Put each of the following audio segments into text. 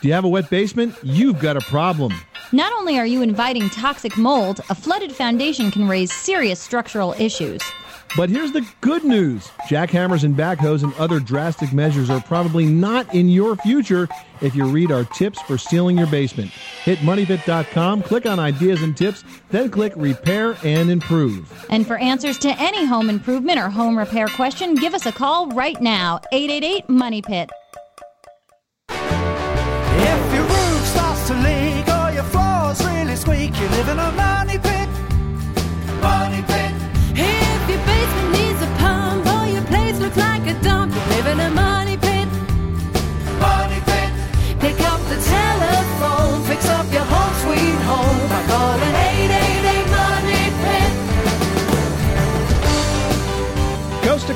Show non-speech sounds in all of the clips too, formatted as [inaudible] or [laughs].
Do you have a wet basement? You've got a problem. Not only are you inviting toxic mold, a flooded foundation can raise serious structural issues. But here's the good news jackhammers and backhoes and other drastic measures are probably not in your future if you read our tips for sealing your basement. Hit moneypit.com, click on ideas and tips, then click repair and improve. And for answers to any home improvement or home repair question, give us a call right now 888 Money Pit. To leak All your floor's really squeak, you live in a money pit.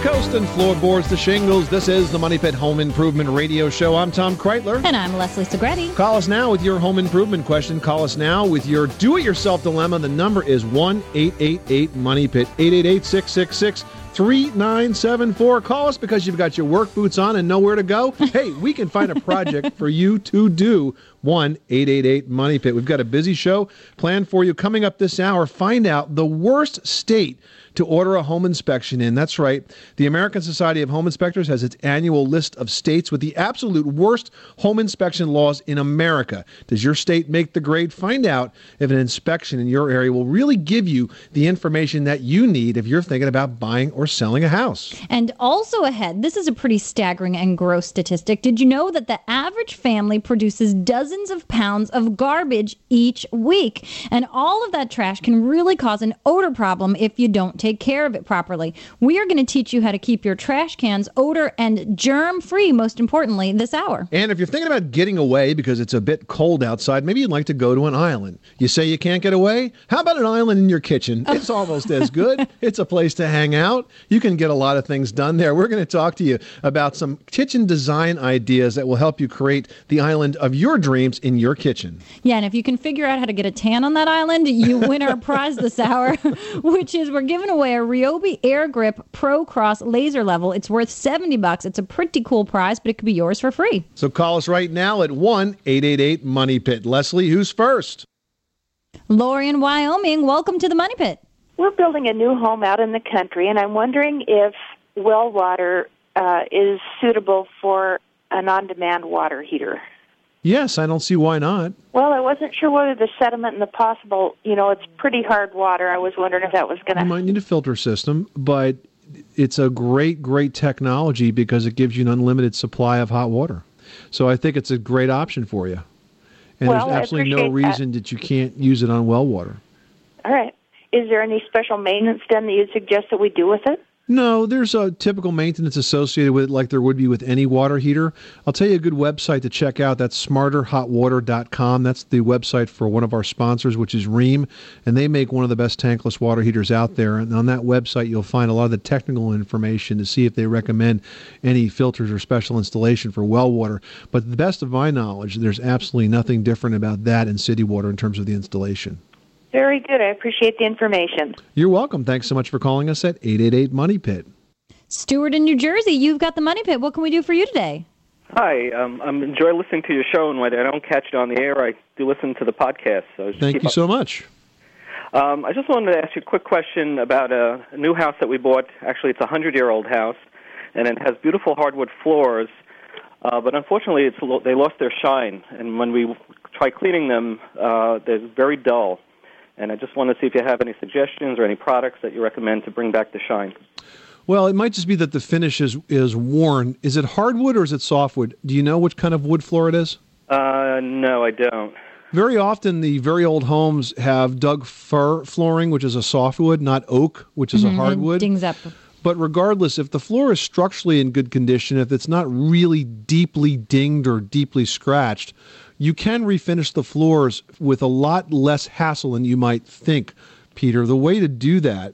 Coast and floorboards to shingles, this is the Money Pit Home Improvement Radio Show. I'm Tom Kraeutler. And I'm Leslie Segrete. Call us now with your home improvement question. Call us now with your do it yourself dilemma. The number is 1 888 Money Pit, 888 666 3974. Call us because you've got your work boots on and nowhere to go. [laughs] Hey, we can find a project for you to do. 1 888 Money Pit. We've got a busy show planned for you coming up this hour. Find out the worst state to order a home inspection in. That's right. The American Society of Home Inspectors has its annual list of states with the absolute worst home inspection laws in America. Does your state make the grade? Find out if an inspection in your area will really give you the information that you need if you're thinking about buying or selling a house. And also ahead, this is a pretty staggering and gross statistic. Did you know that the average family produces dozens of pounds of garbage each week? And all of that trash can really cause an odor problem if you don't take care of it properly. We are going to teach you how to keep your trash cans odor and germ free, most importantly, this hour. And if you're thinking about getting away because it's a bit cold outside, maybe you'd like to go to an island. You say you can't get away? How about an island in your kitchen? [laughs] It's almost as good. It's a place to hang out. You can get a lot of things done there. We're going to talk to you about some kitchen design ideas that will help you create the island of your dreams in your kitchen. Yeah, and if you can figure out how to get a tan on that island, you win our [laughs] prize this hour, [laughs] which is we're giving away a Ryobi Air Grip Pro Cross laser level. It's worth 70 bucks. It's a pretty cool prize, but it could be yours for free. So call us right now at 1 888 Money Pit. Leslie, who's first? Lori in Wyoming, welcome to the Money Pit. We're building a new home out in the country, and I'm wondering if well water uh, is suitable for an on demand water heater. Yes, I don't see why not. Well, I wasn't sure whether the sediment and the possible, you know, it's pretty hard water. I was wondering if that was going to. You might need a filter system, but it's a great, great technology because it gives you an unlimited supply of hot water. So I think it's a great option for you. And Well, there's absolutely no appreciate that. reason that. you can't use it on well water. All right. Is there any special maintenance then that you'd suggest that we do with it? No, there's a typical maintenance associated with it like there would be with any water heater. I'll tell you a good website to check out. That's smarterhotwater.com. That's the website for one of our sponsors, which is Rheem, and they make one of the best tankless water heaters out there. And on that website, you'll find a lot of the technical information to see if they recommend any filters or special installation for well water. But to the best of my knowledge, there's absolutely nothing different about that in city water in terms of the installation. Very good. I appreciate the information. You're welcome. Thanks so much for calling us at 888 Money Pit. Stuart in New Jersey, you've got the Money Pit. What can we do for you today? Hi, um, I enjoy listening to your show, and when I don't catch it on the air, I do listen to the podcast. So Thank you up. so much. Um, I just wanted to ask you a quick question about a, a new house that we bought. Actually, it's a hundred-year-old house, and it has beautiful hardwood floors. Uh, but unfortunately, it's they lost their shine, and when we try cleaning them, uh, they're very dull. And I just want to see if you have any suggestions or any products that you recommend to bring back the shine. Well, it might just be that the finish is is worn. Is it hardwood or is it softwood? Do you know which kind of wood floor it is? Uh, no, I don't. Very often, the very old homes have Doug fir flooring, which is a softwood, not oak, which is Mhm, a and hardwood. Dings up. But regardless, if the floor is structurally in good condition, if it's not really deeply dinged or deeply scratched, you can refinish the floors with a lot less hassle than you might think, Peter. The way to do that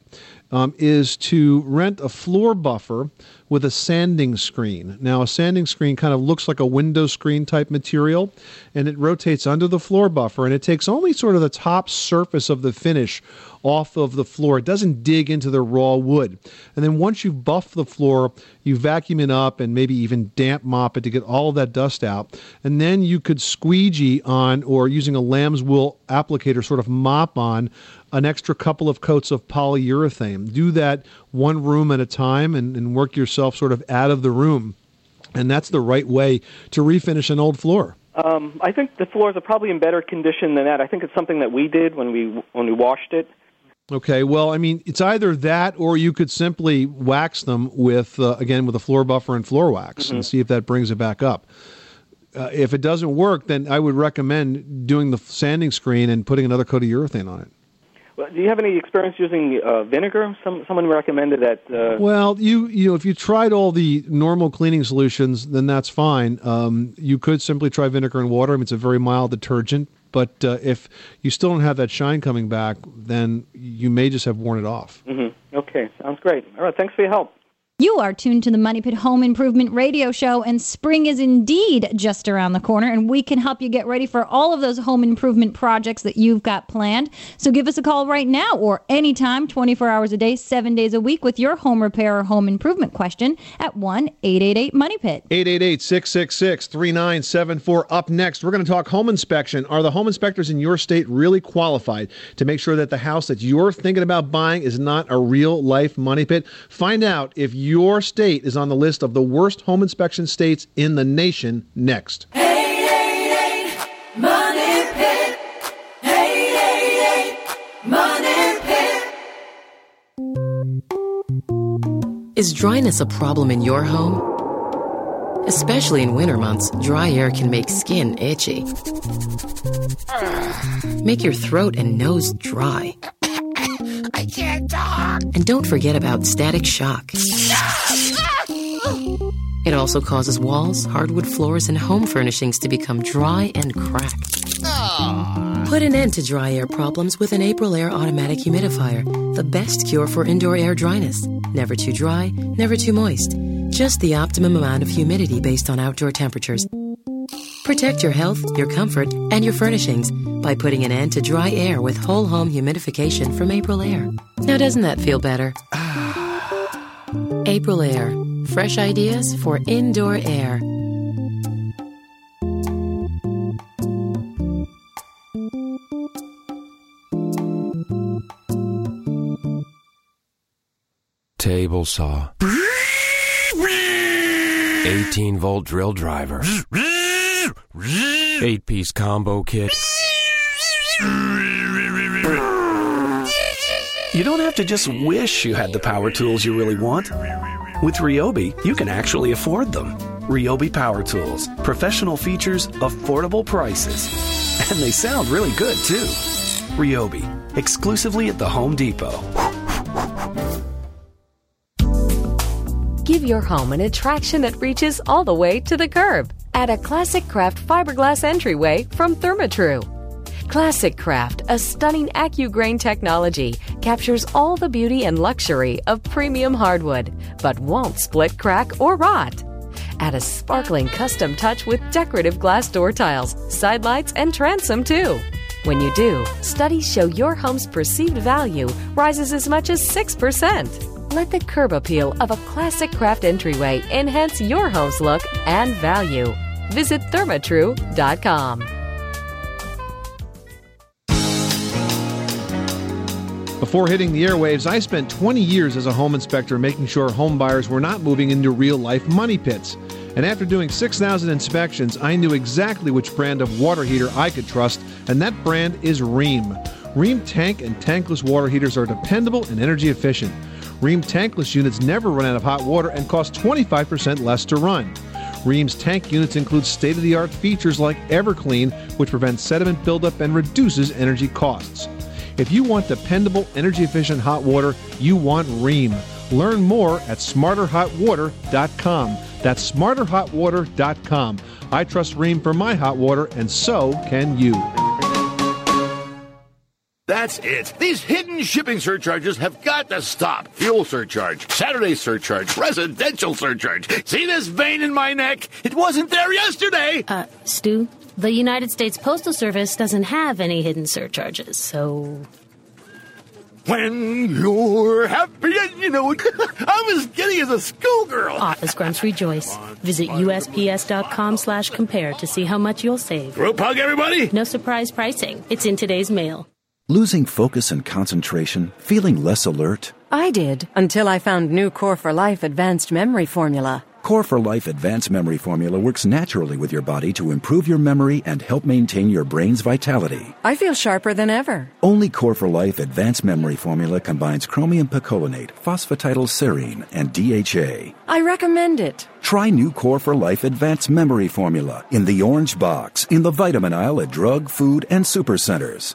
um, is to rent a floor buffer with a sanding screen. Now, a sanding screen kind of looks like a window screen type material, and it rotates under the floor buffer, and it takes only sort of the top surface of the finish off of the floor. It doesn't dig into the raw wood. And then once you've buffed the floor, you vacuum it up and maybe even damp mop it to get all of that dust out. And then you could squeegee on or using a lamb's wool applicator sort of mop on an extra couple of coats of polyurethane. Do that one room at a time and, and work yourself sort of out of the room. And that's the right way to refinish an old floor. Um, I think the floors are probably in better condition than that. I think it's something that we did when we when we washed it. Okay, well, I mean, it's either that or you could simply wax them with, uh, again, with a floor buffer and floor wax and see if that brings it back up. Uh, if it doesn't work, then I would recommend doing the sanding screen and putting another coat of urethane on it. Well, do you have any experience using uh, vinegar? Some someone recommended that. Uh, Well, you you know, if you tried all the normal cleaning solutions, then that's fine. Um, you could simply try vinegar and water. I mean, it's a very mild detergent. But uh, if you still don't have that shine coming back, then you may just have worn it off. mhm. Okay, sounds great. All right, thanks for your help. You are tuned to the Money Pit Home Improvement Radio Show, and spring is indeed just around the corner, and we can help you get ready for all of those home improvement projects that you've got planned. So give us a call right now or anytime, 24 hours a day, seven days a week, with your home repair or home improvement question at 1 888 Money Pit. 888 666 3974. Up next, we're going to talk home inspection. Are the home inspectors in your state really qualified to make sure that the house that you're thinking about buying is not a real life money pit? Find out if your state is on the list of the worst home inspection states in the nation next. 888 Money Pit. 888 Money Pit. Is dryness a problem in your home? Especially in winter months, dry air can make skin itchy. Make your throat and nose dry. I can't talk. And don't forget about static shock. It also causes walls, hardwood floors, and home furnishings to become dry and cracked. Put an end to dry air problems with an Aprilaire automatic humidifier, the best cure for indoor air dryness. Never too dry, never too moist. Just the optimum amount of humidity based on outdoor temperatures. Protect your health, your comfort, and your furnishings by putting an end to dry air with whole home humidification from Aprilaire. Now, doesn't that feel better? [sighs] Aprilaire. Fresh ideas for indoor air. Table saw. 18 volt drill driver. [laughs] 8 piece combo kit. You don't have to just wish you had the power tools you really want. With Ryobi, you can actually afford them. Ryobi Power Tools. Professional features, affordable prices. And they sound really good, too. Ryobi. Exclusively at the Home Depot. Give your home an attraction that reaches all the way to the curb. Add a Classic Craft fiberglass entryway from Therma-Tru. Classic Craft, a stunning AccuGrain technology, captures all the beauty and luxury of premium hardwood, but won't split, crack, or rot. Add a sparkling custom touch with decorative glass door tiles, side lights, and transom too. When you do, studies show your home's perceived value rises as much as 6%. Let the curb appeal of a classic craft entryway enhance your home's look and value. Visit thermatru.com. Before hitting the airwaves, I spent 20 years as a home inspector making sure home buyers were not moving into real life money pits. And after doing 6,000 inspections, I knew exactly which brand of water heater I could trust, and that brand is Rheem. Rheem tank and tankless water heaters are dependable and energy efficient. Rheem tankless units never run out of hot water and cost 25% less to run. Rheem's tank units include state of the art features like EverClean, which prevents sediment buildup and reduces energy costs. If you want dependable, energy efficient hot water, you want Rheem. Learn more at smarterhotwater.com. That's smarterhotwater.com. I trust Rheem for my hot water, and so can you. That's it. These hidden shipping surcharges have got to stop. Fuel surcharge, Saturday surcharge, residential surcharge. See this vein in my neck? It wasn't there yesterday. Uh, Stu, the United States Postal Service doesn't have any hidden surcharges, so. When you're happy you know it. [laughs] I'm as giddy as a schoolgirl. Office Grumps rejoice. Visit USPS.com slash compare to see how much you'll save. Group hug, everybody. No surprise pricing. It's in today's mail. Losing focus and concentration? Feeling less alert? I did until I found new Core for Life Advanced Memory Formula. Core for Life Advanced Memory Formula works naturally with your body to improve your memory and help maintain your brain's vitality. I feel sharper than ever. Only Core for Life Advanced Memory Formula combines chromium picolinate, phosphatidylserine, and DHA. I recommend it. Try new Core for Life Advanced Memory Formula in the orange box in the vitamin aisle at drug, food, and supercenters.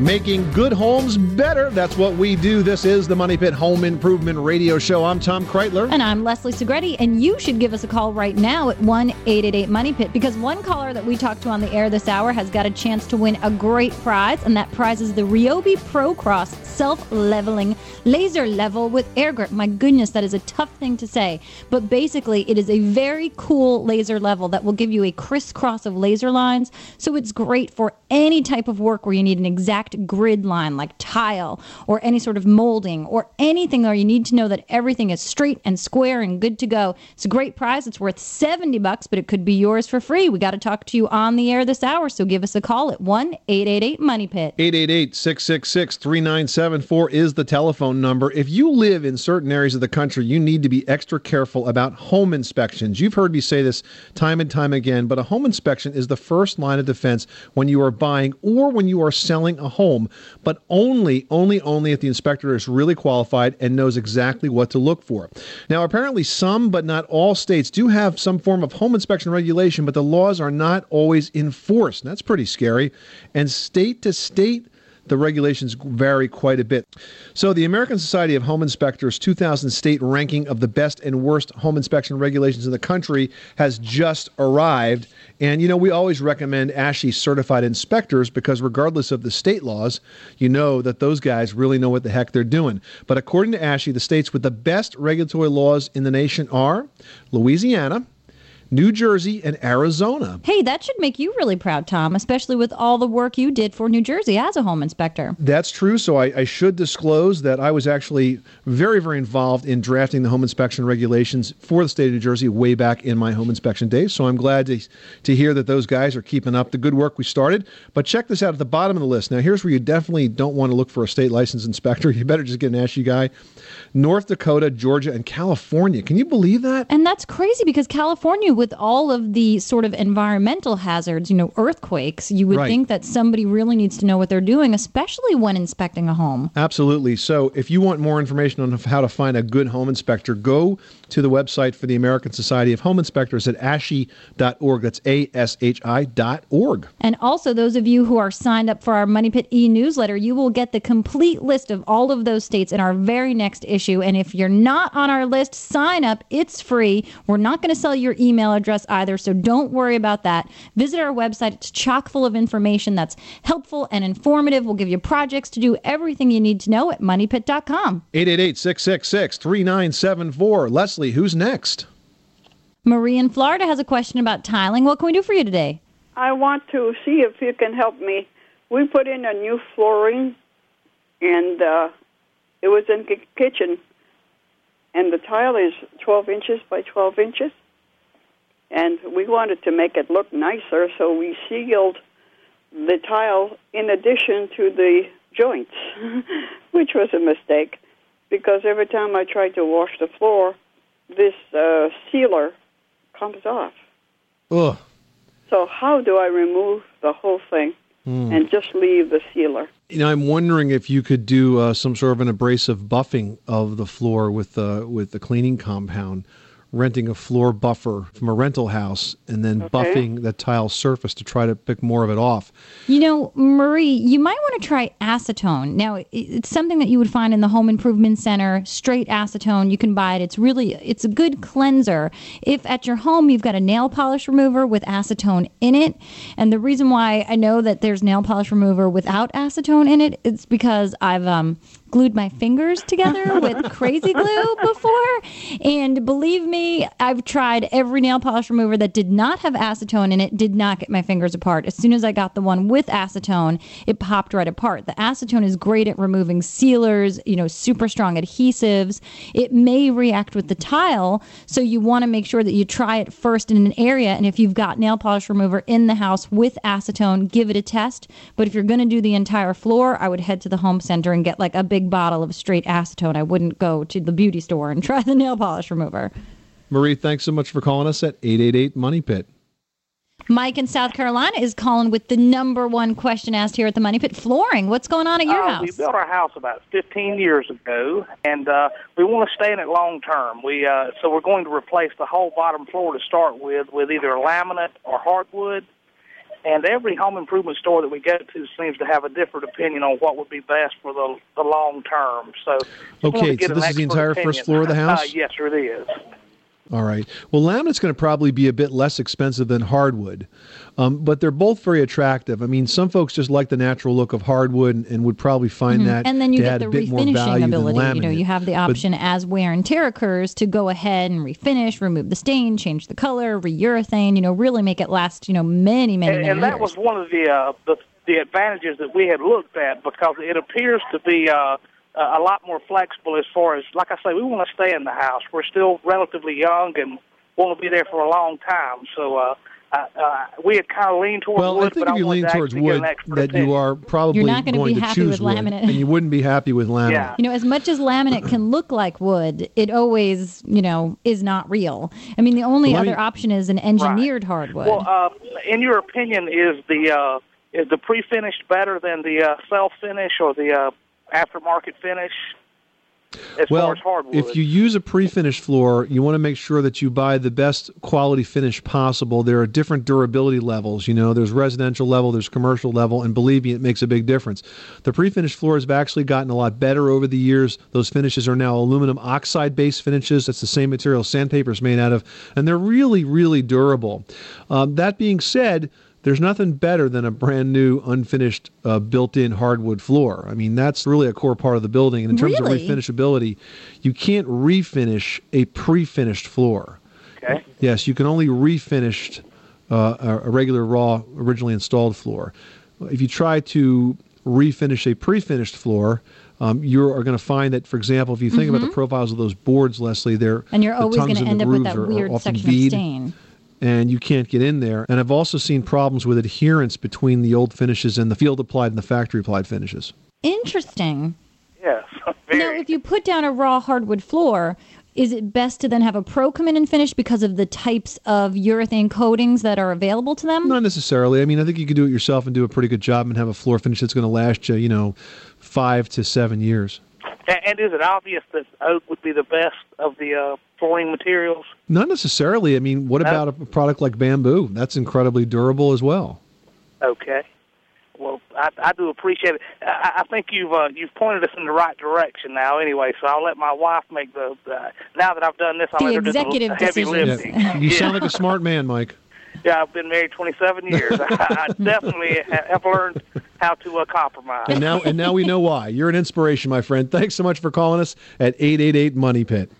Making good homes better. That's what we do. This is the Money Pit Home Improvement Radio Show. I'm Tom Kraeutler. And I'm Leslie Segrete, and you should give us a call right now at 1 888 Money Pit because one caller that we talked to on the air this hour has got a chance to win a great prize, and that prize is the Ryobi Pro Cross self leveling laser level with air grip. My goodness, that is a tough thing to say, but basically, it is a very cool laser level that will give you a crisscross of laser lines. So it's great for any type of work where you need an exact grid line like tile or any sort of molding or anything where you need to know that everything is straight and square and good to go. It's a great prize. It's worth 70 bucks, but it could be yours for free. We got to talk to you on the air this hour, so give us a call at 1-888-MONEY-PIT. 888-666-3974 is the telephone number. If you live in certain areas of the country, you need to be extra careful about home inspections. You've heard me say this time and time again, but a home inspection is the first line of defense when you are buying or when you are selling a home, but only, only, only if the inspector is really qualified and knows exactly what to look for. Now, apparently, some but not all states do have some form of home inspection regulation, but the laws are not always enforced. That's pretty scary. And state to state, the regulations vary quite a bit. So, the American Society of Home Inspectors 2000 state ranking of the best and worst home inspection regulations in the country has just arrived. And, you know, we always recommend ASHI certified inspectors because, regardless of the state laws, you know that those guys really know what the heck they're doing. But according to ASHI, the states with the best regulatory laws in the nation are Louisiana, New Jersey, and Arizona. Hey, that should make you really proud, Tom, especially with all the work you did for New Jersey as a home inspector. That's true. So I, I should disclose that I was actually very, very involved in drafting the home inspection regulations for the state of New Jersey way back in my home inspection days. So I'm glad to, to hear that those guys are keeping up the good work we started. But check this out at the bottom of the list. Now, here's where you definitely don't want to look for a state licensed inspector. [laughs] You better just get an ASHI guy. North Dakota, Georgia, and California. Can you believe that? And that's crazy because California, with all of the sort of environmental hazards, you know, earthquakes, you would Right. think that somebody really needs to know what they're doing, especially when inspecting a home. Absolutely. So, if you want more information on how to find a good home inspector, go to the website for the American Society of Home Inspectors at ashi.org. That's A S H I dot org. And also, those of you who are signed up for our Money Pit e newsletter, you will get the complete list of all of those states in our very next issue. And if you're not on our list, sign up. It's free. We're not going to sell your email address either, so don't worry about that. Visit our website, it's chock full of information that's helpful and informative. We'll give you projects to do everything you need to know at moneypit.com. 888 666 3974. Leslie, who's next? Marie in Florida has a question about tiling. What can we do for you today? I want to see if you can help me. We put in a new flooring, and uh, it was in the kitchen, and the tile is 12 inches by 12 inches, and we wanted to make it look nicer, so we sealed the tile in addition to the joints, [laughs] which was a mistake because every time I tried to wash the floor, this uh, sealer comes off. Ugh. So how do I remove the whole thing Hmm. and just leave the sealer? You know, I'm wondering if you could do uh, some sort of an abrasive buffing of the floor with uh, with the cleaning compound, renting a floor buffer from a rental house and then buffing the tile surface to try to pick more of it off. You know, Marie, you might want to try acetone. Now, it's something that you would find in the home improvement center, straight acetone. You can buy it. It's really it's a good cleanser. If at your home you've got a nail polish remover with acetone in it, and the reason why I know that there's nail polish remover without acetone in it, it's because I've um glued my fingers together [laughs] with crazy glue before. And believe me, I've tried every nail polish remover that did not have acetone in it, did not get my fingers apart. As soon as I got the one with acetone, it popped right apart. The acetone is great at removing sealers, you know, super strong adhesives. It may react with the tile, so you want to make sure that you try it first in an area. And if you've got nail polish remover in the house with acetone, give it a test. But if you're going to do the entire floor, I would head to the home center and get like a big bottle of straight acetone. I wouldn't go to the beauty store and [laughs] try the nail polish remover. Marie, thanks so much for calling us at 888 Money Pit. Mike in South Carolina is calling with the number one question asked here at the Money Pit flooring. What's going on at your Uh, house? We built our house about 15 years ago, and uh, we want to stay in it long term. We uh, so we're going to replace the whole bottom floor to start with with either laminate or hardwood. And every home improvement store that we go to seems to have a different opinion on what would be best for the the long term. So, Okay, so this is the entire first floor of the [laughs] house? Uh, yes, sir, it is. All right. Well, laminate's going to probably be a bit less expensive than hardwood, um, but they're both very attractive. I mean, some folks just like the natural look of hardwood and, and would probably find Mhm. that and then you to get the a refinishing ability. You know, you have the But- option as wear and tear occurs to go ahead and refinish, remove the stain, change the color, reurethane. You know, really make it last. You know, many, many, and, many and that years. was one of the, uh, the the advantages that we had looked at because it appears to be uh, a lot more flexible as far as, like I say, we want to stay in the house. We're still relatively young and want to be there for a long time. So uh, uh, uh, we had kind of leaned towards Well, wood, I think but if you lean to towards wood, that you are probably You're not gonna be happy choose with wood, laminate. and you wouldn't be happy with laminate. Yeah. You know, as much as laminate can look like wood, it always, you know, is not real. I mean, the only Let me- other option is an engineered hardwood. Well, uh, in your opinion, is the uh, is the pre-finished better than the uh, self-finish or the uh, aftermarket finish? As well, far as hardwood, if you use a pre-finished floor, you want to make sure that you buy the best quality finish possible. There are different durability levels. You know, there's residential level, there's commercial level, and believe me, it makes a big difference. The pre-finished floors have actually gotten a lot better over the years. Those finishes are now aluminum oxide-based finishes. That's the same material sandpaper is made out of, and they're really, really durable. Um, that being said. There's nothing better than a brand new, unfinished, uh, built-in hardwood floor. I mean, that's really a core part of the building. And in terms Really? of refinishability, you can't refinish a pre-finished floor. Okay. Yes, you can only refinish uh, a regular raw, originally installed floor. If you try to refinish a pre-finished floor, um, you are going to find that, for example, if you think about the Mhm. profiles of those boards, Leslie, they're and you're the always going to end up with that weird section bead, of stain. And you can't get in there. And I've also seen problems with adherence between the old finishes and the field applied and the factory applied finishes. Interesting. yes, [laughs] Now, if you put down a raw hardwood floor, is it best to then have a pro come in and finish because of the types of urethane coatings that are available to them? Not necessarily. I mean, I think you could do it yourself and do a pretty good job and have a floor finish that's going to last you, you know, five to seven years. And, and is it obvious that oak would be the best of the uh, flooring materials? Not necessarily. I mean, what about a product like bamboo? That's incredibly durable as well. Okay. Well, I, I do appreciate it. I, I think you've uh, you've pointed us in the right direction now. Anyway, so I'll let my wife make the. the now that I've done this, I'll The let her do executive the heavy decisions. lifting. Yeah. You sound like a smart man, Mike. [laughs] Yeah, I've been married 27 years. I, [laughs] I definitely have learned how to uh, compromise. And now, and now we know why. You're an inspiration, my friend. Thanks so much for calling us at 888 Money Pit.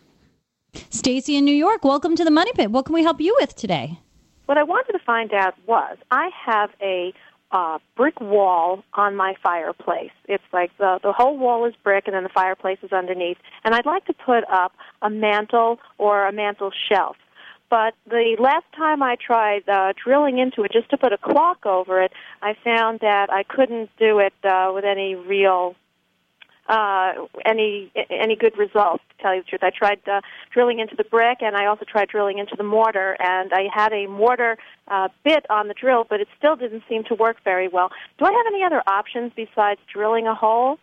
Stacy in New York, welcome to the Money Pit. What can we help you with today? What I wanted to find out was I have a uh, brick wall on my fireplace. It's like the the whole wall is brick, and then the fireplace is underneath. And I'd like to put up a mantle or a mantle shelf. But the last time I tried uh, drilling into it just to put a clock over it, I found that I couldn't do it uh, with any real uh, any any good results. To tell you the truth, I tried uh, drilling into the brick, and I also tried drilling into the mortar. And I had a mortar uh, bit on the drill, but it still didn't seem to work very well. Do I have any other options besides drilling a hole?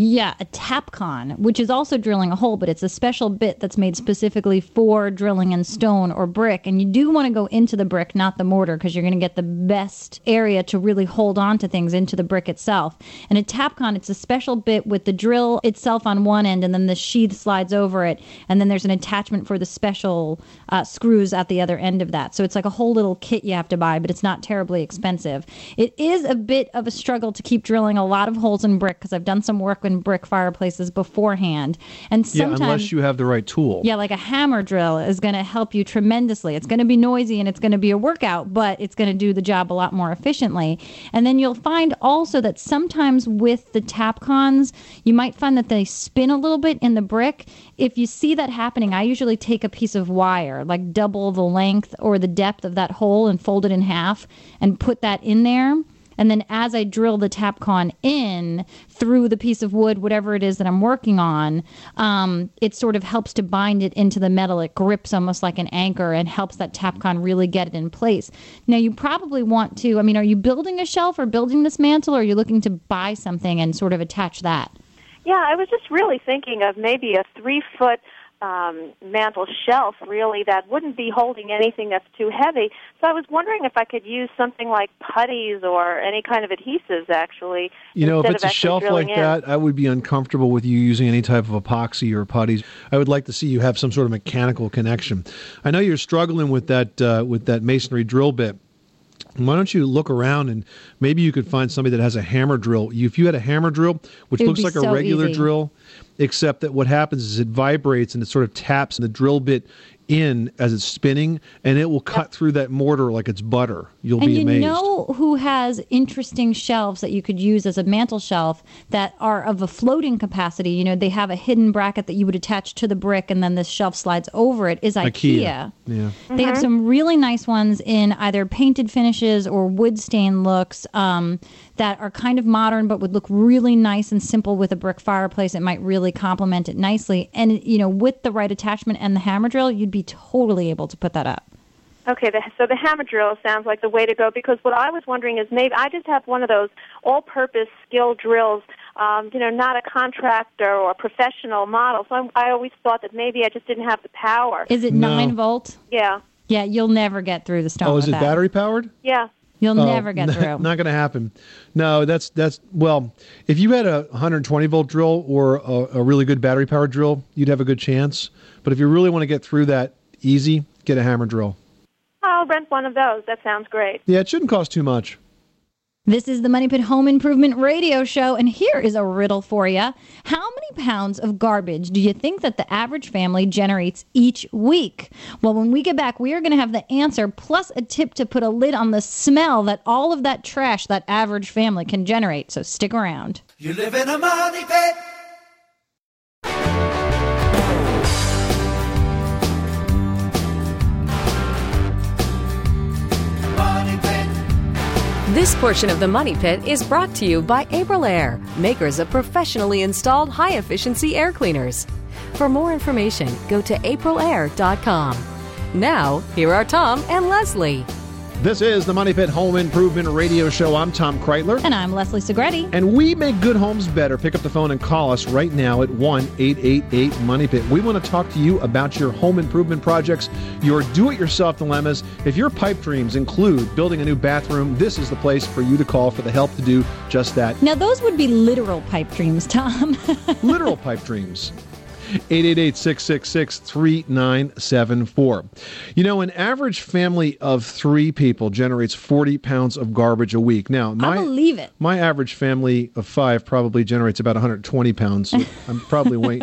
Yeah, a Tapcon, which is also drilling a hole, but it's a special bit that's made specifically for drilling in stone or brick. And you do want to go into the brick, not the mortar, because you're going to get the best area to really hold on to things into the brick itself. And a Tapcon, it's a special bit with the drill itself on one end, and then the sheath slides over it, and then there's an attachment for the special uh, screws at the other end of that. So it's like a whole little kit you have to buy, but it's not terribly expensive. It is a bit of a struggle to keep drilling a lot of holes in brick because I've done some work in brick fireplaces beforehand. And sometimes, Yeah, unless you have the right tool. yeah, like a hammer drill is going to help you tremendously. It's going to be noisy and it's going to be a workout, but it's going to do the job a lot more efficiently. And then you'll find also that sometimes with the Tapcons, you might find that they spin a little bit in the brick. If you see that happening, I usually take a piece of wire, like double the length or the depth of that hole and fold it in half and put that in there. And then as I drill the Tapcon in through the piece of wood, whatever it is that I'm working on, um, it sort of helps to bind it into the metal. It grips almost like an anchor and helps that Tapcon really get it in place. Now, you probably want to, I mean, are you building a shelf or building this mantle, or are you looking to buy something and sort of attach that? Yeah, I was just really thinking of maybe a three foot um, mantle shelf, really, that wouldn't be holding anything that's too heavy. So I was wondering if I could use something like putties or any kind of adhesives, actually. You know, if it's a shelf like in. that, I would be uncomfortable with you using any type of epoxy or putties. I would like to see you have some sort of mechanical connection. I know you're struggling with that uh, with that masonry drill bit. Why don't you look around and maybe you could find somebody that has a hammer drill? If you had a hammer drill, which looks like a regular easy. drill, except that what happens is it vibrates and it sort of taps and the drill bit in as it's spinning, and it will cut through that mortar like it's butter. You'll and be you amazed. know who has interesting shelves that you could use as a mantle shelf that are of a floating capacity? You know, they have a hidden bracket that you would attach to the brick, and then this shelf slides over it. Is IKEA. Yeah. They have some really nice ones in either painted finishes or wood stain looks um, that are kind of modern but would look really nice and simple with a brick fireplace. It might really complement it nicely. And, you know, with the right attachment and the hammer drill, you'd be totally able to put that up. Okay, the, so the hammer drill sounds like the way to go because what I was wondering is maybe I just have one of those all-purpose Skil drills, um, you know, not a contractor or a professional model. So I'm, I always thought that maybe I just didn't have the power. Is it No. 9 volt? Yeah, Yeah, you'll never get through the stone. Oh, is with it that. battery powered? yeah. You'll Oh, never get n- [laughs] through. Not going to happen. No, that's that's well. If you had a 120 volt drill or a, a really good battery powered drill, you'd have a good chance. But if you really want to get through that easy, get a hammer drill. I'll rent one of those. That sounds great. Yeah, it shouldn't cost too much. This is the Money Pit Home Improvement Radio Show, and here is a riddle for you. How many pounds of garbage do you think that the average family generates each week? Well, when we get back, we are going to have the answer plus a tip to put a lid on the smell that all of that trash that average family can generate. So stick around. You live in a money pit. This portion of the Money Pit is brought to you by Aprilaire, makers of professionally installed high efficiency air cleaners. For more information, go to aprilaire.com. Now, here are Tom and Leslie. This is the Money Pit Home Improvement Radio Show. I'm Tom Kraeutler. And I'm Leslie Segrete. And we make good homes better. Pick up the phone and call us right now at 1 888 Money Pit. We want to talk to you about your home improvement projects, your do it yourself dilemmas. If your pipe dreams include building a new bathroom, this is the place for you to call for the help to do just that. Now, those would be literal pipe dreams, Tom. [laughs] Literal pipe dreams. 888-666-3974. You know, an average family of three people generates 40 pounds of garbage a week. Now, my, I believe it. my average family of five probably generates about 120 pounds. So [laughs] I'm probably way,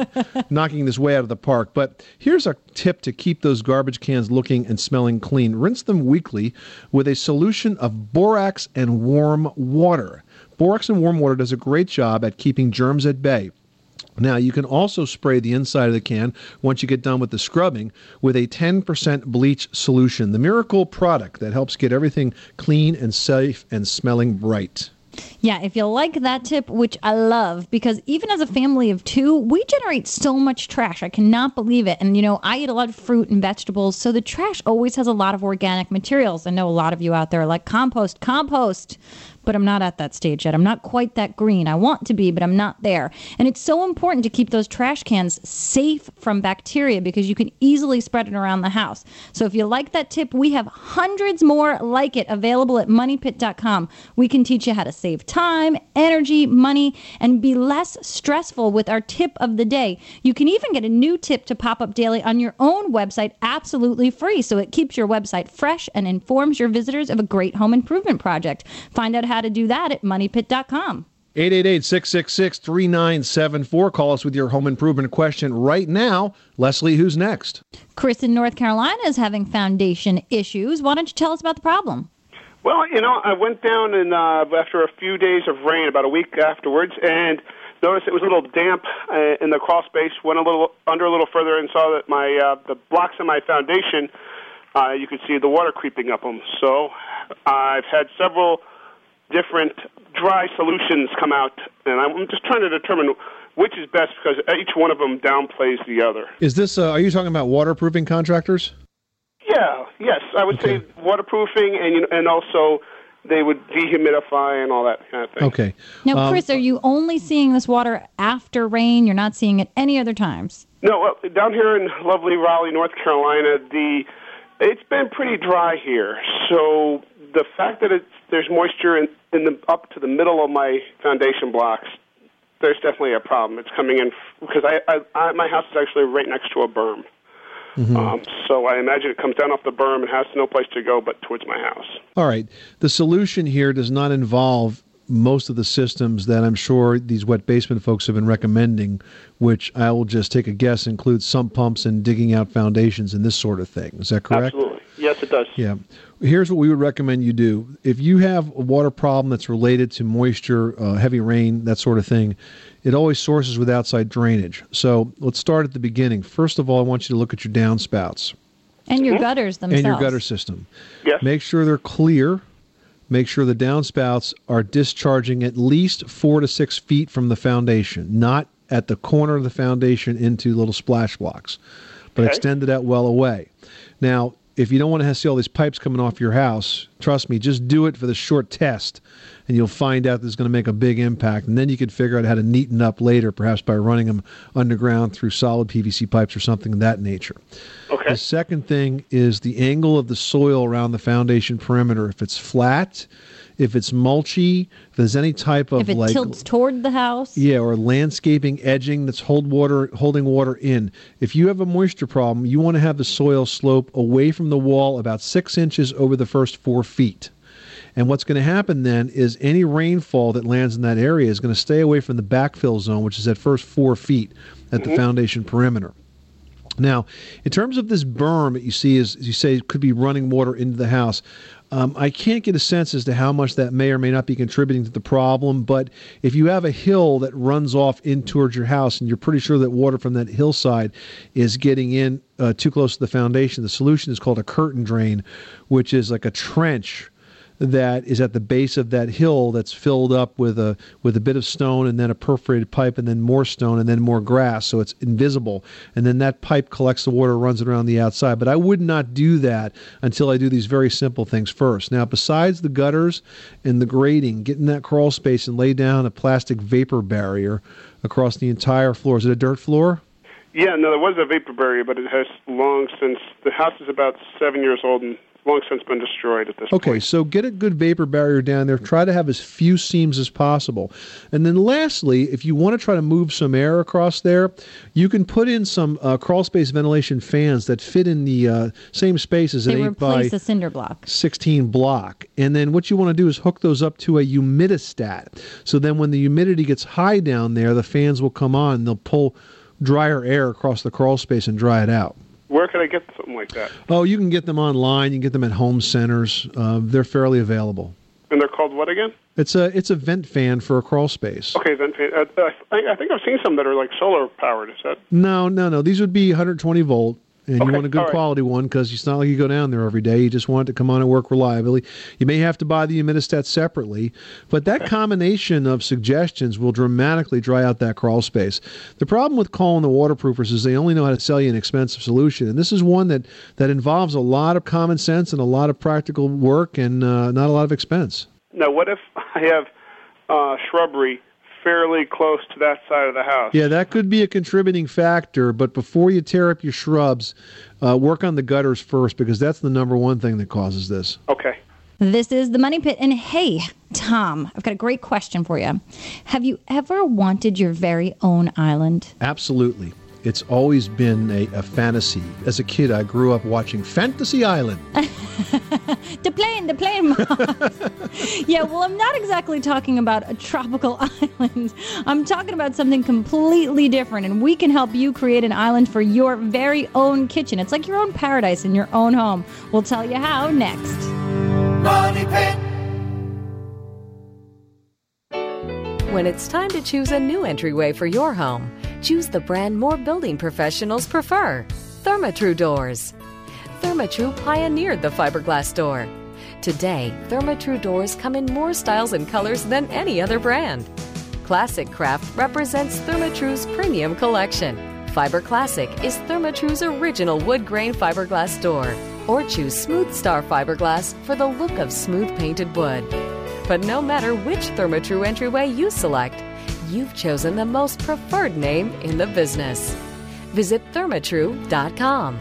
knocking this way out of the park. But here's a tip to keep those garbage cans looking and smelling clean. Rinse them weekly with a solution of borax and warm water. Borax and warm water does a great job at keeping germs at bay. Now, you can also spray the inside of the can once you get done with the scrubbing with a 10% bleach solution, the miracle product that helps get everything clean and safe and smelling bright. Yeah, if you like that tip, which I love, because even as a family of two, we generate so much trash. I cannot believe it. And, you know, I eat a lot of fruit and vegetables, so the trash always has a lot of organic materials. I know a lot of you out there like, compost, compost. But I'm not at that stage yet. I'm not quite that green. I want to be, but I'm not there. And it's so important to keep those trash cans safe from bacteria because you can easily spread it around the house. So if you like that tip, we have hundreds more like it available at moneypit.com. We can teach you how to save time, energy, money, and be less stressful with our tip of the day. You can even get a new tip to pop up daily on your own website absolutely free. So it keeps your website fresh and informs your visitors of a great home improvement project. Find out how to do that at moneypit.com. 888-666-3974. Call us with your home improvement question right now. Leslie, who's next? Chris in North Carolina is having foundation issues. Why don't you tell us about the problem? Well, you know, I went down and uh, after a few days of rain, about a week afterwards, and noticed it was a little damp uh, in the crawl space. Went a little under a little further and saw that my uh, the blocks in my foundation, uh, you could see the water creeping up them. So I've had several different dry solutions come out, and I'm just trying to determine which is best because each one of them downplays the other. Is this, uh, are you talking about waterproofing contractors? Yeah, yes, I would say waterproofing, and you know, and also they would dehumidify and all that kind of thing. Okay. Now, Um, Chris, are you only seeing this water after rain? You're not seeing it any other times? No, well, down here in lovely Raleigh, North Carolina, the it's been pretty dry here. So the fact that it's there's moisture in, in the up to the middle of my foundation blocks, there's definitely a problem. It's coming in because I, I, I my house is actually right next to a berm. Mhm. Um, so I imagine it comes down off the berm and has no place to go but towards my house. All right. The solution here does not involve most of the systems that I'm sure these wet basement folks have been recommending, which I will just take a guess includes sump pumps and digging out foundations and this sort of thing. Is that correct? Absolutely. Yes, it does. Yeah. Here's what we would recommend you do. If you have a water problem that's related to moisture, uh, heavy rain, that sort of thing, it always sources with outside drainage. So let's start at the beginning. First of all, I want you to look at your downspouts And your gutters themselves. and your gutter system. Yes. Make sure they're clear. Make sure the downspouts are discharging at least four to six feet from the foundation, not at the corner of the foundation into little splash blocks, but Okay. extended out well away. Now, if you don't want to see all these pipes coming off your house, trust me, just do it for the short test, and you'll find out that it's going to make a big impact. And then you can figure out how to neaten up later, perhaps by running them underground through solid PVC pipes or something of that nature. Okay. The second thing is the angle of the soil around the foundation perimeter. If it's flat, if it's mulchy, if there's any type of if it like tilts toward the house. yeah, or landscaping edging that's hold water holding water in. If you have a moisture problem, you want to have the soil slope away from the wall about six inches over the first four feet. And what's going to happen then is any rainfall that lands in that area is going to stay away from the backfill zone, which is that first four feet at the Mhm. foundation perimeter. Now, in terms of this berm that you see, as as you say, could be running water into the house. Um, I can't get a sense as to how much that may or may not be contributing to the problem. But if you have a hill that runs off in towards your house, and you're pretty sure that water from that hillside is getting in uh, too close to the foundation, the solution is called a curtain drain, which is like a trench that is at the base of that hill that's filled up with a with a bit of stone and then a perforated pipe and then more stone and then more grass so it's invisible. And then that pipe collects the water runs it around the outside. But I would not do that until I do these very simple things first. Now besides the gutters and the grading get in that crawl space and lay down a plastic vapor barrier across the entire floor. Is it a dirt floor? Yeah, no, there was a vapor barrier, but it has long since the house is about seven years old and long since been destroyed at this point. Okay, so get a good vapor barrier down there. Try to have as few seams as possible. And then lastly, if you want to try to move some air across there, you can put in some uh, crawl space ventilation fans that fit in the uh, same space as They an 8 by a cinder block. 16 block. And then what you want to do is hook those up to a humidistat. So then when the humidity gets high down there, the fans will come on and they'll pull drier air across the crawl space and dry it out. Where could I get something like that? Oh, you can get them online. You can get them at home centers. Uh, they're fairly available. And they're called what again? It's a it's a vent fan for a crawl space. Okay, then uh, I, I think I've seen some that are like solar powered. Is that No, no, no. These would be 120 volt, and Okay, you want a good right. quality one because it's not like you go down there every day. You just want it to come on and work reliably. You may have to buy the humidistat separately, but that combination of suggestions will dramatically dry out that crawl space. The problem with calling the waterproofers is they only know how to sell you an expensive solution, and this is one that that involves a lot of common sense and a lot of practical work and uh, not a lot of expense. Now, what if I have uh, shrubbery fairly close to that side of the house? Yeah, that could be a contributing factor, but before you tear up your shrubs, uh, work on the gutters first because that's the number one thing that causes this. Okay. This is the Money Pit. And hey, Tom, I've got a great question for you. Have you ever wanted your very own island? Absolutely. It's always been a, a fantasy. As a kid, I grew up watching Fantasy Island. [laughs] The plane, the plane. Mom. [laughs] yeah, well, I'm not exactly talking about a tropical [laughs] island. I'm talking about something completely different, and we can help you create an island for your very own kitchen. It's like your own paradise in your own home. We'll tell you how next. Money Pit. When it's time to choose a new entryway for your home, choose the brand more building professionals prefer Therma-Tru Doors. Therma-Tru pioneered the fiberglass door. Today, Therma-Tru doors come in more styles and colors than any other brand. Classic Craft represents Therma-Tru's premium collection. Fiber Classic is Therma-Tru's original wood grain fiberglass door. Or choose Smooth Star fiberglass for the look of smooth painted wood. But no matter which Therma-Tru entryway you select, you've chosen the most preferred name in the business. Visit thermatru.com.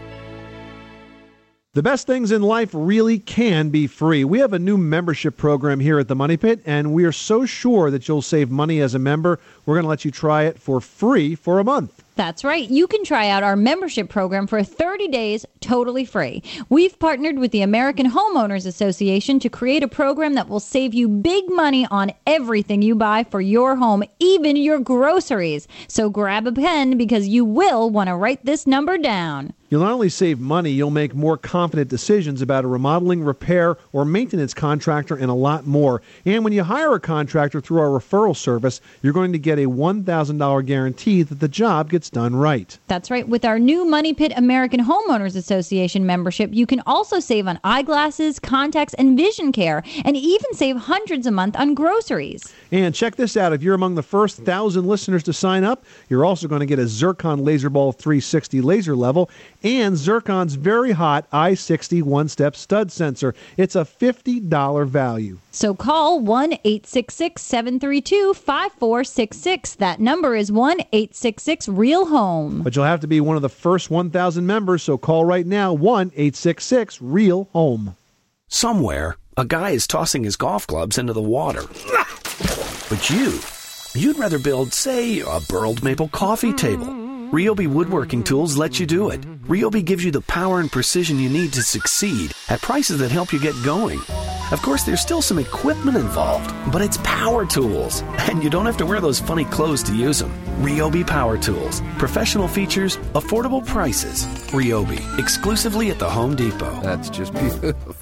The best things in life really can be free. We have a new membership program here at the Money Pit, and we are so sure that you'll save money as a member. We're going to let you try it for free for a month. That's right. You can try out our membership program for 30 days totally free. We've partnered with the American Homeowners Association to create a program that will save you big money on everything you buy for your home, even your groceries. So grab a pen because you will want to write this number down. You'll not only save money, you'll make more confident decisions about a remodeling, repair, or maintenance contractor, and a lot more. And when you hire a contractor through our referral service, you're going to get a $1,000 guarantee that the job gets done right. That's right. With our new Money Pit American Homeowners Association membership, you can also save on eyeglasses, contacts, and vision care, and even save hundreds a month on groceries. And check this out if you're among the first thousand listeners to sign up, you're also going to get a Zircon Laserball 360 laser level and Zircon's very hot i60 one step stud sensor. It's a $50 value. So call 1 866 732 5466. That number is 1 866 Real Home. But you'll have to be one of the first 1,000 members, so call right now 1 866 Real Home. Somewhere, a guy is tossing his golf clubs into the water. But you, you'd rather build, say, a burled maple coffee table. Ryobi Woodworking Tools let you do it. Ryobi gives you the power and precision you need to succeed at prices that help you get going. Of course, there's still some equipment involved, but it's power tools, and you don't have to wear those funny clothes to use them. Ryobi Power Tools. Professional features, affordable prices. Ryobi, exclusively at the Home Depot. That's just beautiful.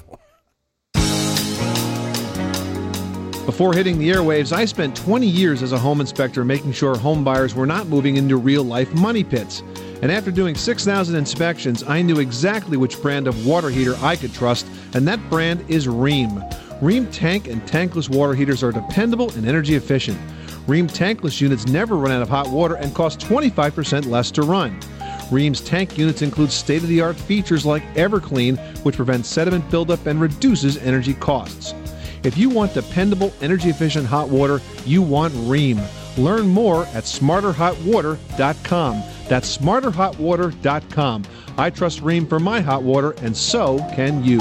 Before hitting the airwaves, I spent 20 years as a home inspector making sure home buyers were not moving into real life money pits. And after doing 6,000 inspections, I knew exactly which brand of water heater I could trust, and that brand is Rheem. Rheem tank and tankless water heaters are dependable and energy efficient. Rheem tankless units never run out of hot water and cost 25% less to run. Rheem's tank units include state of the art features like EverKleen, which prevents sediment buildup and reduces energy costs. If you want dependable, energy efficient hot water, you want Rheem. Learn more at smarterhotwater.com. That's smarterhotwater.com. I trust Rheem for my hot water, and so can you.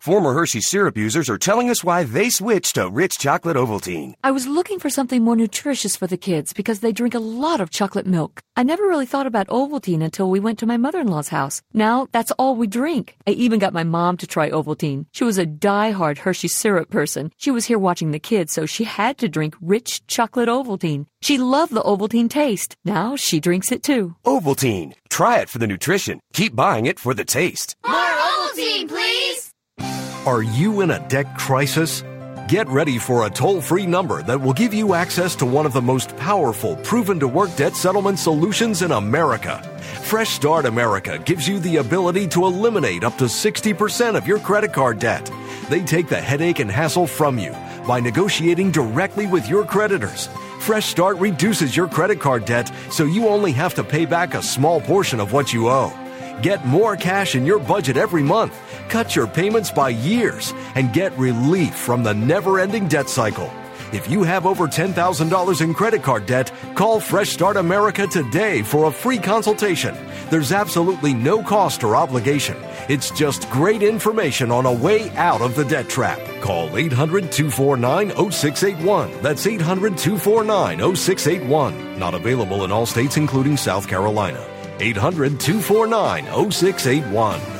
Former Hershey syrup users are telling us why they switched to rich chocolate Ovaltine. I was looking for something more nutritious for the kids because they drink a lot of chocolate milk. I never really thought about Ovaltine until we went to my mother in law's house. Now that's all we drink. I even got my mom to try Ovaltine. She was a die-hard Hershey syrup person. She was here watching the kids, so she had to drink rich chocolate Ovaltine. She loved the Ovaltine taste. Now she drinks it too. Ovaltine. Try it for the nutrition. Keep buying it for the taste. More Ovaltine, please. Are you in a debt crisis? Get ready for a toll free number that will give you access to one of the most powerful, proven to work debt settlement solutions in America. Fresh Start America gives you the ability to eliminate up to 60% of your credit card debt. They take the headache and hassle from you by negotiating directly with your creditors. Fresh Start reduces your credit card debt so you only have to pay back a small portion of what you owe. Get more cash in your budget every month, cut your payments by years, and get relief from the never ending debt cycle. If you have over $10,000 in credit card debt, call Fresh Start America today for a free consultation. There's absolutely no cost or obligation. It's just great information on a way out of the debt trap. Call 800 249 0681. That's 800 249 0681. Not available in all states, including South Carolina. 800 249 0681.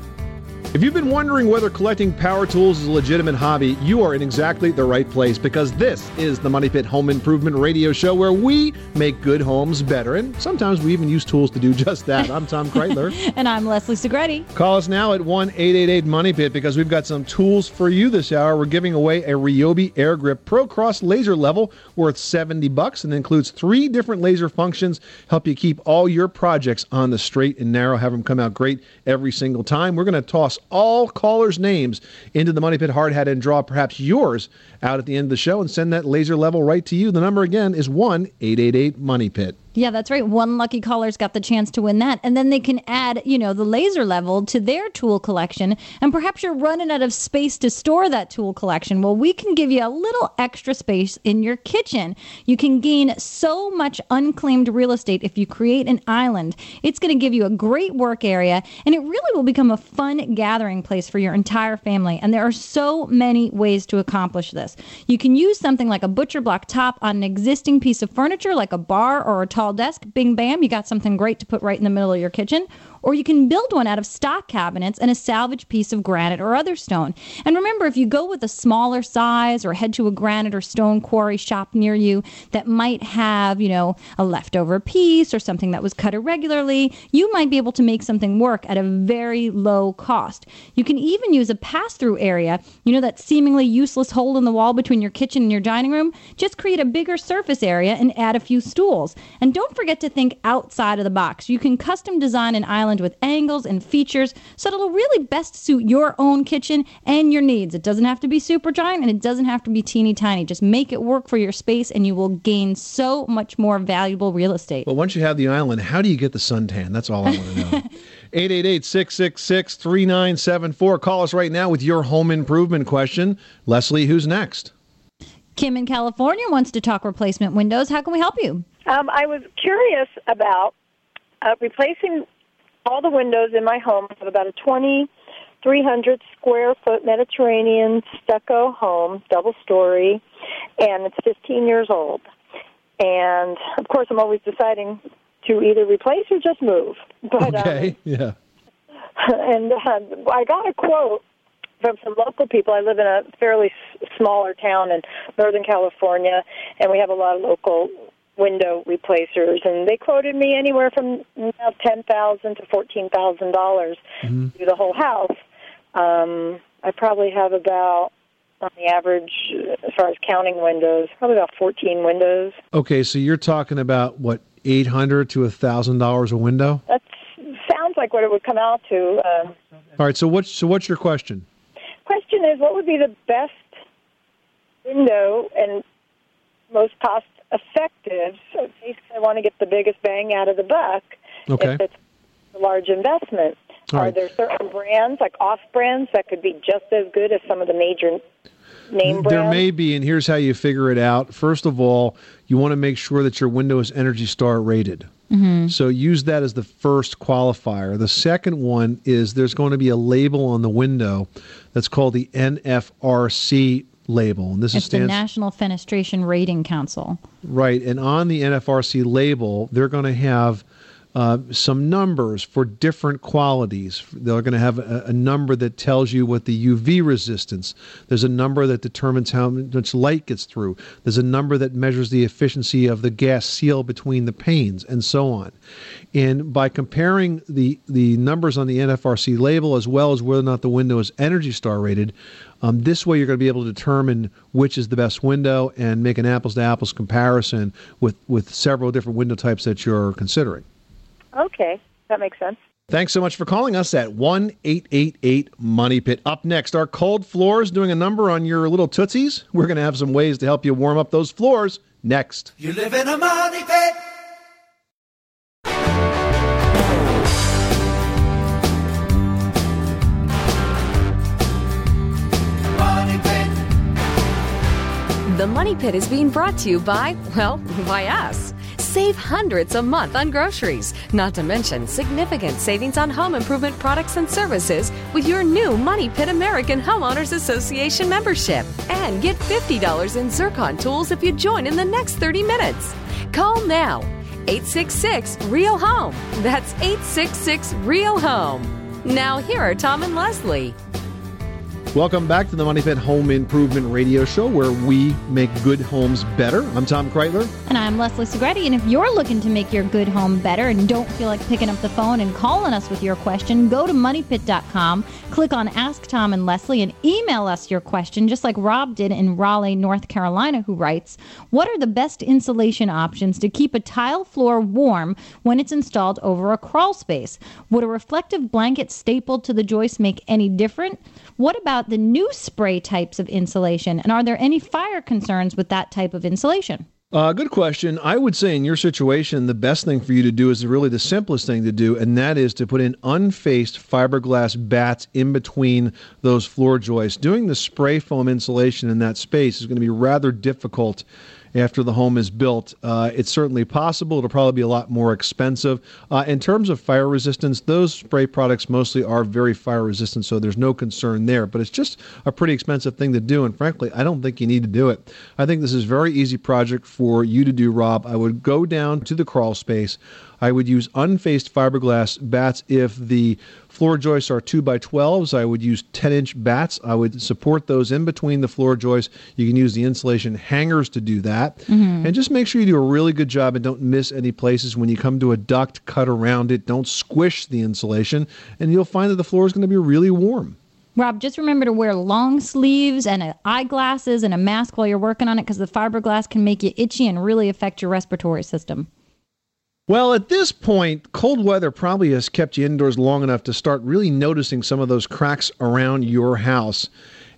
If you've been wondering whether collecting power tools is a legitimate hobby, you are in exactly the right place because this is the Money Pit Home Improvement Radio Show where we make good homes better. And sometimes we even use tools to do just that. I'm Tom [laughs] Kraeutler. and I'm Leslie Segrete. Call us now at 1 888 Money Pit because we've got some tools for you this hour. We're giving away a Ryobi Air Grip Pro Cross laser level worth 70 bucks and includes three different laser functions, help you keep all your projects on the straight and narrow, have them come out great every single time. We're going to toss all callers' names into the Money Pit hard hat and draw perhaps yours out at the end of the show and send that laser level right to you. The number again is 1 888 Money Pit. Yeah, that's right. One lucky caller's got the chance to win that. And then they can add, you know, the laser level to their tool collection. And perhaps you're running out of space to store that tool collection. Well, we can give you a little extra space in your kitchen. You can gain so much unclaimed real estate if you create an island. It's going to give you a great work area and it really will become a fun gathering place for your entire family. And there are so many ways to accomplish this. You can use something like a butcher block top on an existing piece of furniture like a bar or a desk. Bing bam, you got something great to put right in the middle of your kitchen. Or you can build one out of stock cabinets and a salvage piece of granite or other stone. And remember, if you go with a smaller size or head to a granite or stone quarry shop near you that might have, you know, a leftover piece or something that was cut irregularly, you might be able to make something work at a very low cost. You can even use a pass through area, you know, that seemingly useless hole in the wall between your kitchen and your dining room. Just create a bigger surface area and add a few stools. And don't forget to think outside of the box. You can custom design an island with angles and features so that it'll really best suit your own kitchen and your needs. It doesn't have to be super giant and it doesn't have to be teeny tiny. Just make it work for your space and you will gain so much more valuable real estate. But once you have the island, how do you get the suntan? That's all I want to know. [laughs] 888 666 3974. Call us right now with your home improvement question. Leslie, who's next? Kim in California wants to talk replacement windows. How can we help you? Um, I was curious about uh, replacing all the windows in my home. I have about a 2,300 square foot Mediterranean stucco home, double story, and it's 15 years old. And of course, I'm always deciding to either replace or just move. [laughs] But okay, [laughs] um, yeah. and uh, I got a quote from some local people. I live in a fairly s- smaller town in Northern California, and we have a lot of local window replacers, and they quoted me anywhere from ten thousand to fourteen thousand dollars Mhm. to do the whole house. Um, I probably have about, on the average, uh, as far as counting windows, probably about fourteen windows. Okay, so you're talking about what, 800 to a $1,000 a window? That sounds like what it would come out to. Um, All right, so what's so what's your question? question is, what would be the best window and most cost effective? So in case I want to get the biggest bang out of the buck, Okay. if it's a large investment. All Are right. there certain brands, like off brands, that could be just as good as some of the major name There brands? may be, and here's how you figure it out. First of all, you want to make sure that your window is Energy Star rated. Mm-hmm. So use that as the first qualifier. The second one is there's going to be a label on the window that's called the NFRC label, and this It's is the National Fenestration Rating Council. Right, and on the NFRC label, they're going to have uh, some numbers for different qualities. They're going to have a, a number that tells you what the UV resistance. There's a number that determines how much light gets through. There's a number that measures the efficiency of the gas seal between the panes, and so on. And by comparing the the numbers on the NFRC label as well as whether or not the window is Energy Star rated, um, this way you're going to be able to determine which is the best window and make an apples to apples comparison with with several different window types that you're considering. Okay, that makes sense. Thanks so much for calling us at 1 888 Money Pit. Up next, our cold floors doing a number on your little tootsies. We're going to have some ways to help you warm up those floors next. You live in a money pit. Money Pit is being brought to you by, well, [laughs] by us. Save hundreds a month on groceries, not to mention significant savings on home improvement products and services with your new Money Pit American Homeowners Association membership. And get $50 in Zircon tools if you join in the next 30 minutes. Call now 866 Real Home. That's 866 Real Home. Now, here are Tom and Leslie. Welcome back to the Money Pit Home Improvement Radio Show, where we make good homes better. I'm Tom Kraeutler. And I'm Leslie Segrete. And if you're looking to make your good home better and don't feel like picking up the phone and calling us with your question, go to moneypit.com, click on Ask Tom and Leslie, and email us your question, just like Rob did in Raleigh, North Carolina, who writes What are the best insulation options to keep a tile floor warm when it's installed over a crawl space? Would a reflective blanket stapled to the joist make any different? What about the new spray types of insulation? And are there any fire concerns with that type of insulation? Uh, good question. I would say in your situation, the best thing for you to do is really the simplest thing to do, and that is to put in unfaced fiberglass batts in between those floor joists. Doing the spray foam insulation in that space is going to be rather difficult after the home is built. Uh, it's certainly possible. It'll probably be a lot more expensive. Uh, in terms of fire resistance, those spray products mostly are very fire resistant, so there's no concern there. But it's just a pretty expensive thing to do, and frankly, I don't think you need to do it. I think this is a very easy project for you to do, Rob. I would go down to the crawl space. I would use unfaced fiberglass batts if the floor joists are 2 by 12s. I would use 10 inch batts. I would support those in between the floor joists. You can use the insulation hangers to do that. Mhm. And just make sure you do a really good job and don't miss any places. When you come to a duct, cut around it. Don't squish the insulation, and you'll find that the floor is going to be really warm. Rob, just remember to wear long sleeves and uh, eyeglasses and a mask while you're working on it because the fiberglass can make you itchy and really affect your respiratory system. Well, at this point, cold weather probably has kept you indoors long enough to start really noticing some of those cracks around your house.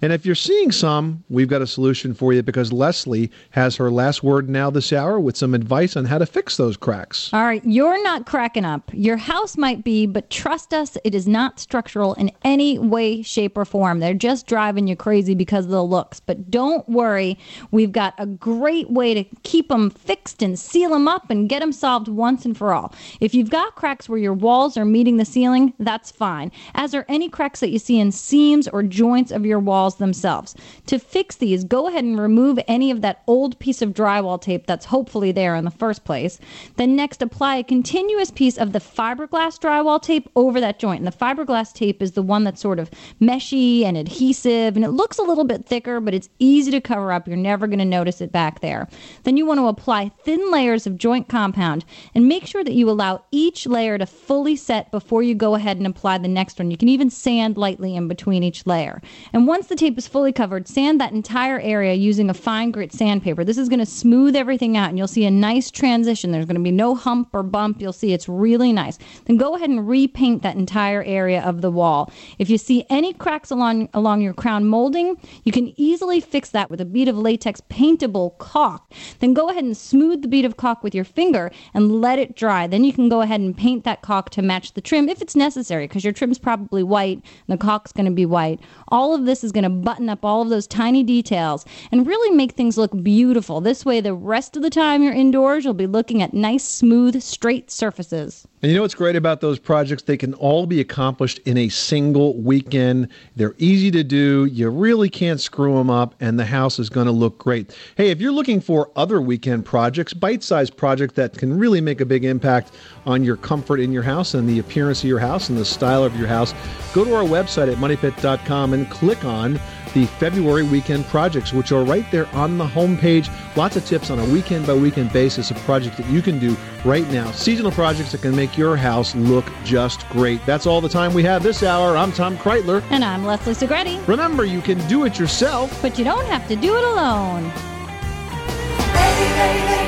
And if you're seeing some, we've got a solution for you because Leslie has her last word now this hour with some advice on how to fix those cracks. All right, you're not cracking up. Your house might be, but trust us, it is not structural in any way, shape, or form. They're just driving you crazy because of the looks. But don't worry, we've got a great way to keep them fixed and seal them up and get them solved once and for all. If you've got cracks where your walls are meeting the ceiling, that's fine. As are any cracks that you see in seams or joints of your walls themselves. To fix these, go ahead and remove any of that old piece of drywall tape that's hopefully there in the first place. Then next apply a continuous piece of the fiberglass drywall tape over that joint. And the fiberglass tape is the one that's sort of meshy and adhesive and it looks a little bit thicker, but it's easy to cover up. You're never going to notice it back there. Then you want to apply thin layers of joint compound and make sure that you allow each layer to fully set before you go ahead and apply the next one. You can even sand lightly in between each layer. And once the tape is fully covered, sand that entire area using a fine grit sandpaper. This is going to smooth everything out and you'll see a nice transition. There's going to be no hump or bump. You'll see it's really nice. Then go ahead and repaint that entire area of the wall. If you see any cracks along along your crown molding, you can easily fix that with a bead of latex paintable caulk. Then go ahead and smooth the bead of caulk with your finger and let it dry. Then you can go ahead and paint that caulk to match the trim if it's necessary because your trim's probably white and the caulk's going to be white. All of this is going to button up all of those tiny details and really make things look beautiful. This way the rest of the time you're indoors, you'll be looking at nice smooth straight surfaces. And you know what's great about those projects? They can all be accomplished in a single weekend. They're easy to do. You really can't screw them up, and the house is going to look great. Hey, if you're looking for other weekend projects, bite sized projects that can really make a big impact on your comfort in your house and the appearance of your house and the style of your house, go to our website at moneypit.com and click on the February weekend projects, which are right there on the homepage. Lots of tips on a weekend by weekend basis of projects that you can do right now. Seasonal projects that can make your house look just great. That's all the time we have this hour. I'm Tom Kraeutler. And I'm Leslie Segrete. Remember, you can do it yourself, but you don't have to do it alone. Hey, hey, hey,